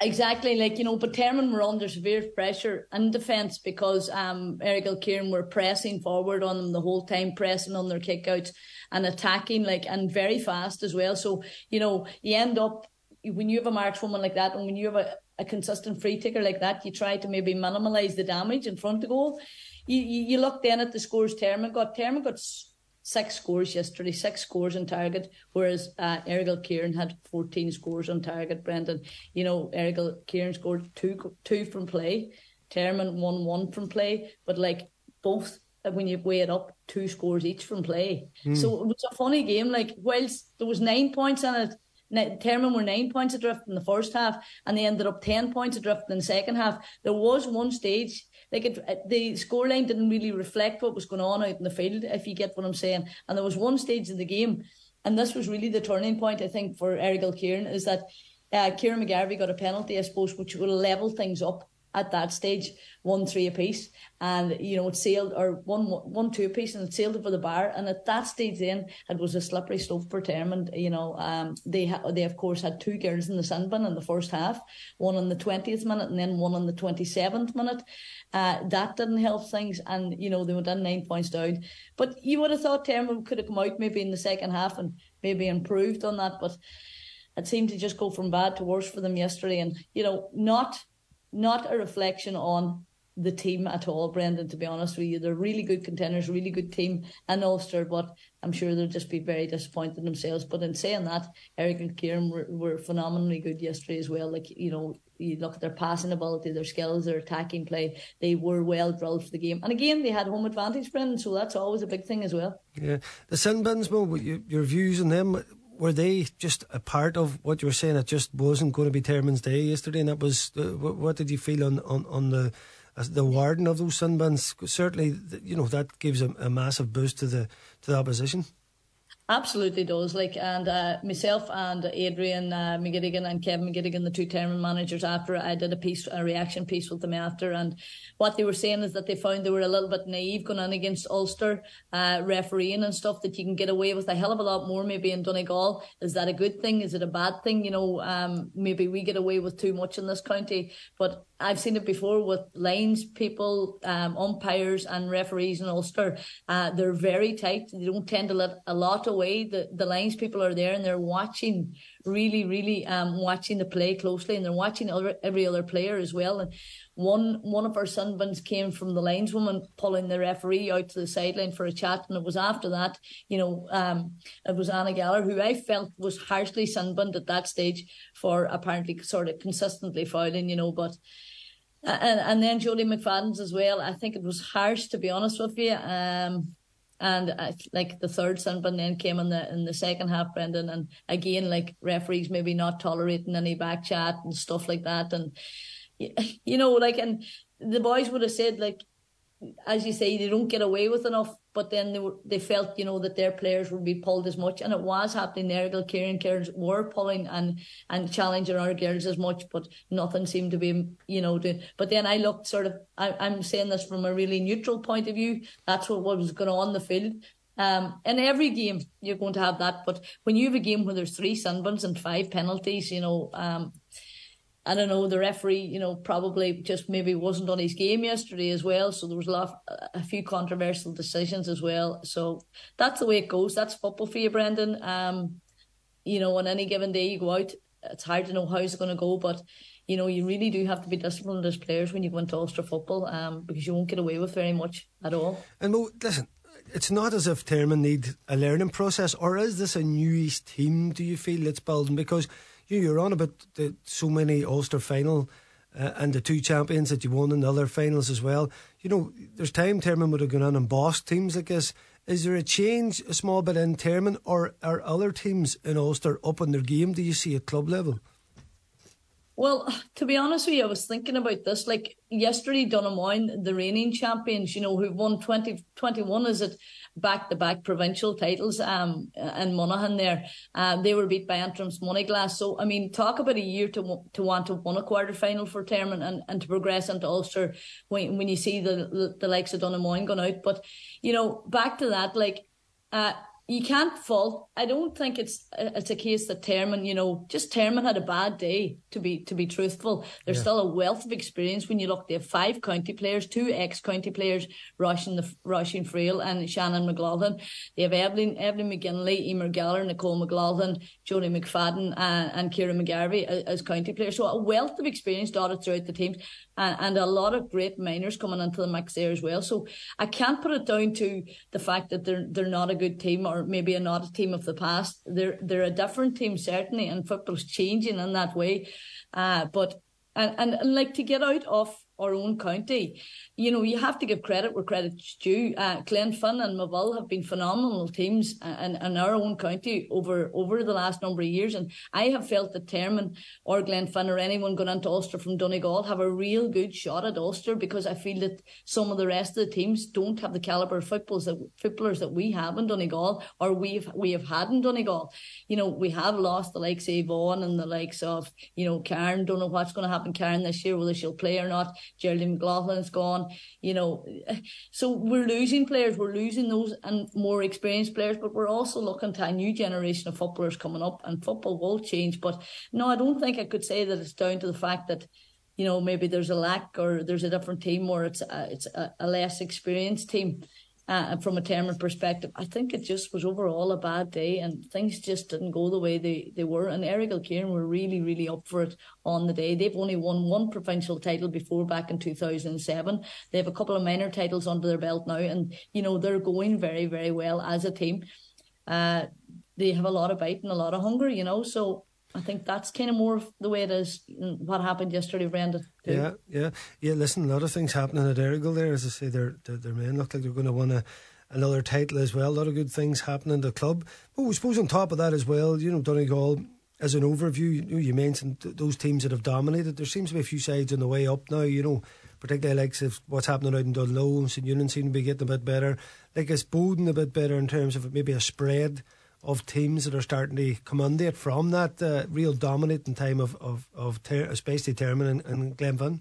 E: Exactly, like you know, but Termon were under severe pressure in defence because um Errigal Ciaran were pressing forward on them the whole time, pressing on their kickouts and attacking like and very fast as well. So you know, you end up when you have a markswoman like that, and when you have a, a consistent free taker like that, you try to maybe minimise the damage in front of goal. You, you, you look then at the scores Termon got. Termon got six scores yesterday, six scores on target, whereas uh, Errigal Ciaran had 14 scores on target, Brendan. You know, Errigal Ciaran scored two two from play, Termon won one from play, but like both, uh, when you weigh it up, two scores each from play. Mm. So it was a funny game. Like, whilst there was nine points in it, Termon were nine points adrift in the first half, and they ended up 10 points adrift in the second half. There was one stage like it, the scoreline didn't really reflect what was going on out in the field, if you get what I'm saying. And there was one stage in the game, and this was really the turning point, I think, for Errigal Ciaran, is that uh, Kieran McGarvey got a penalty, I suppose, which would level things up at that stage, one three apiece, and you know it sailed or one one two apiece, and it sailed over the bar. And at that stage, then it was a slippery slope for Termon. You know, um, they ha- they of course had two girls in the sin bin in the first half, one in the twentieth minute and then one in the twenty seventh minute. Uh, that didn't help things, and you know they were in nine points down. But you would have thought Termon could have come out maybe in the second half and maybe improved on that, but. It seemed to just go from bad to worse for them yesterday, and you know, not not a reflection on the team at all, Brendan, to be honest with you. They're really good contenders, really good team in Ulster, but I'm sure they'll just be very disappointed themselves. But in saying that, Errigal Ciaran were, were phenomenally good yesterday as well. Like, you know, you look at their passing ability, their skills, their attacking play, they were well drilled for the game. And again, they had home advantage, Brendan, so that's always a big thing as well.
A: Yeah. The sin bins, Mo, your views on them, were they just a part of what you were saying? It just wasn't going to be Termon's day yesterday, and that was uh, what, did you feel on on, on the the warden of those sin bins? Certainly, you know that gives a, a, massive boost to the to the opposition.
E: Absolutely does. Like, and uh, myself and Adrian uh, McGettigan and Kevin McGettigan, the two Termon managers, after I did a piece, a reaction piece with them after, and what they were saying is that they found they were a little bit naive going on against Ulster, uh, refereeing and stuff that you can get away with a hell of a lot more maybe in Donegal. Is that a good thing? Is it a bad thing? You know, um, maybe we get away with too much in this county, but I've seen it before with lines people, um, umpires and referees in Ulster. Uh, they're very tight. They don't tend to let a lot away. The, the lines people are there and they're watching, really, really, um, watching the play closely and they're watching other, every other player as well. And one, one of our sin bins came from the lineswoman pulling the referee out to the sideline for a chat. And it was after that, you know, um, it was Anna Geller who I felt was harshly sin binned at that stage for apparently sort of consistently fouling, you know, but, and and then Jody McFadden's as well. I think it was harsh to be honest with you. Um, and like the third sin bin then came in the in the second half, Brendan, and again like referees maybe not tolerating any back chat and stuff like that, and you know like and the boys would have said like as you say, they don't get away with enough. But then they were, they felt, you know, that their players would be pulled as much, and it was happening there. Kieran Cairns were pulling and and challenging our girls as much, but nothing seemed to be, you know. Doing. But then I looked sort of. I, I'm saying this from a really neutral point of view. That's what, what was going on the field. Um, in every game, you're going to have that. But when you have a game where there's three sin bins and five penalties, you know, um, I don't know, the referee, you know, probably just maybe wasn't on his game yesterday as well. So there was a lot, a few controversial decisions as well. So that's the way it goes. That's football for you, Brendan. Um, you know, on any given day you go out, it's hard to know how it's going to go, but you know, you really do have to be disciplined as players when you go into Ulster football, um, because you won't get away with very much at all.
A: And well, listen, it's not as if Termon need a learning process, or is this a new team? Do you feel it's building because you, you're on about the, so many Ulster final uh, and the two champions that you won in the other finals as well. You know, there's time Termon would have gone on and bossed teams like this. Is there a change, a small bit in Termon, or are other teams in Ulster up on their game? Do you see at club level?
E: Well, to be honest with you, I was thinking about this. Like yesterday, Donaghmoyne, the reigning champions, you know, who've won 20, 21, is it? Back to back provincial titles um and Monaghan there. Um, they were beat by Antrim's Moneyglass. So I mean, talk about a year to to want to win a quarter final for Termon and, and to progress into Ulster when when you see the the, the likes of Donaghmoyne going out. But you know, back to that, like uh you can't fault. I don't think it's it's a case that Termon, you know, just Termon had a bad day. To be to be truthful, there's yeah. still a wealth of experience when you look. They have five county players, two ex county players, Roisin the Roisin Friel and Shannon McLaughlin. They have Evelyn Evelyn McGinley, Emer Geller, Nicole McLaughlin, Jodie McFadden, and, and McGarvey as, county players. So a wealth of experience dotted throughout the teams and, and a lot of great minors coming into the mix there as well. So I can't put it down to the fact that they're they're not a good team or maybe not a team of the past. They're they're a different team certainly, and football's changing in that way. Uh, but and, and, and like to get out of our own county. You know, you have to give credit where credit's due. Uh, Glenfin and Moville have been phenomenal teams in, in our own county over over the last number of years. And I have felt that Termon or Glenfin or anyone going into Ulster from Donegal have a real good shot at Ulster because I feel that some of the rest of the teams don't have the calibre of footballers that, footballers that we have in Donegal or we've, we have had in Donegal. You know, we have lost the likes of Yvonne and the likes of, you know, Karen. Don't know what's going to happen, Karen, this year, whether she'll play or not. Geraldine McLaughlin's gone, you know. So we're losing players, we're losing those and more experienced players, but we're also looking to a new generation of footballers coming up and football will change. But no, I don't think I could say that it's down to the fact that you know maybe there's a lack or there's a different team or it's a, it's a, a less experienced team uh, from a Termon perspective. I think it just was overall a bad day and things just didn't go the way they, they were. And Errigal Ciaran were really, really up for it on the day. They've only won one provincial title before back in 2007. They have a couple of minor titles under their belt now and, you know, they're going very, very well as a team. Uh, they have a lot of bite and a lot of hunger, you know, so I think that's kind of more of the way it is. Mm, what happened yesterday, Brenda?
A: Yeah, yeah, yeah. Listen, a lot of things happening at Errigal there. As I say, their their, men look like they're going to win a, another title as well. A lot of good things happening in the club. But we suppose on top of that as well, you know, Donegal as an overview, you, you mentioned those teams that have dominated. There seems to be a few sides on the way up now. You know, particularly like if what's happening out in Dungloe and St Eunan seem to be getting a bit better. Like it's Boden a bit better in terms of maybe a spread of teams that are starting to come commandate from that uh, real dominating time of of of ter- especially Termon and, and Glenfin.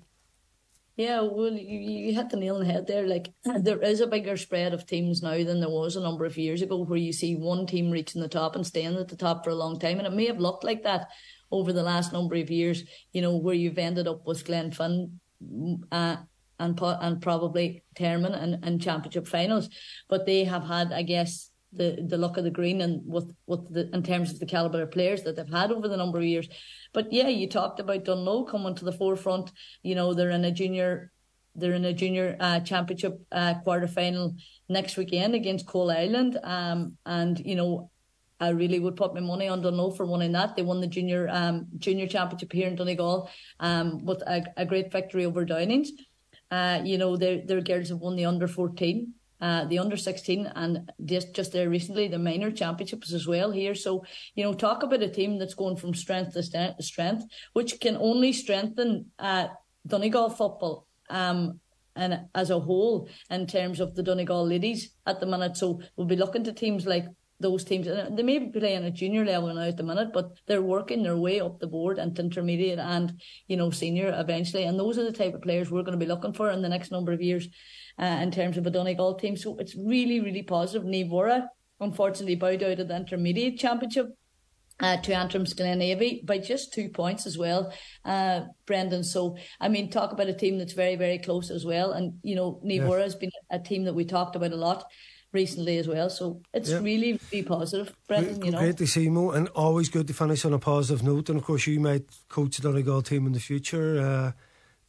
E: Yeah, well, you, you hit the nail on the head there. Like, there is a bigger spread of teams now than there was a number of years ago, where you see one team reaching the top and staying at the top for a long time. And it may have looked like that over the last number of years, you know, where you've ended up with Glenfin uh, and and probably Termon and, and championship finals. But they have had, I guess, the the look of the green and with with the in terms of the caliber of players that they've had over the number of years. But yeah, you talked about Dungloe coming to the forefront. You know, they're in a junior they're in a junior uh, championship uh, quarter final next weekend against Coalisland. Um, and you know, I really would put my money on Dungloe for winning that. They won the junior um junior championship here in Donegal um with a, a great victory over Downings. Uh, you know, their their girls have won the under fourteen uh, the under 16 and just, just there recently the minor championships as well here. So, you know, talk about a team that's going from strength to st- strength, which can only strengthen uh, Donegal football um, and as a whole in terms of the Donegal ladies at the minute. So we'll be looking to teams like those teams. They may be playing at junior level now at the minute, but they're working their way up the board into intermediate and, you know, senior eventually. And those are the type of players we're going to be looking for in the next number of years uh, in terms of a Donegal team. So it's really, really positive. Nivora, unfortunately, bowed out of the intermediate championship. Uh, to Antrim's Glenavy by just two points as well, uh, Brendan. So, I mean, talk about a team that's very, very close as well. And, you know, Nivora has been a team that we talked about a lot recently as well. So it's really, really positive, Brendan. You know,
A: great to see Mo, and always good to finish on a positive note. And of course, you might coach the Donegal team in the future. Uh,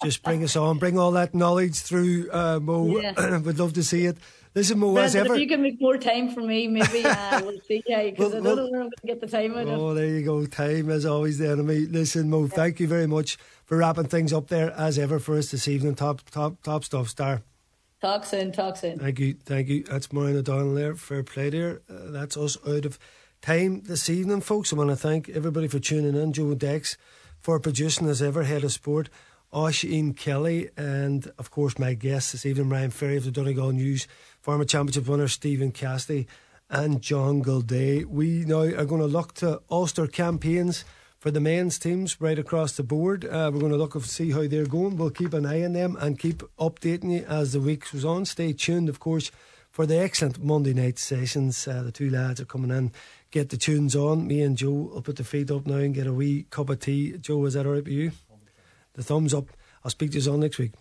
A: just bring us on, bring all that knowledge through, uh, Mo.
E: Yeah.
A: We'd love to see it. Listen, Mo, as ever.
E: if you can make more time for me, maybe uh, we'll see. Yeah, because
A: Well,
E: I don't
A: well-
E: know where I'm going to get the time out of.
A: Oh, there you go. Time is always the enemy. Listen, Mo, thank you very much for wrapping things up there as ever for us this evening. Top, top, top stuff, Star.
E: Talk soon, talk soon.
A: Thank you, thank you. That's Maureen O'Donnell there. Fair play there. Uh, that's us out of time this evening, folks. I want to thank everybody for tuning in. Joe Dex for producing as ever, head of sport. Oisin Kelly, and of course, my guests this evening, Ryan Ferry of the Donegal News, former championship winner Stephen Cassidy, and John Gildea. We now are going to look to Ulster campaigns for the men's teams right across the board. Uh, we're going to look and see how they're going. We'll keep an eye on them and keep updating you as the week goes on. Stay tuned, of course, for the excellent Monday night sessions. Uh, the two lads are coming in. Get the tunes on. Me and Joe will put the feet up now and get a wee cup of tea. Joe, is that all right with you? The thumbs up. I'll speak to you all next week.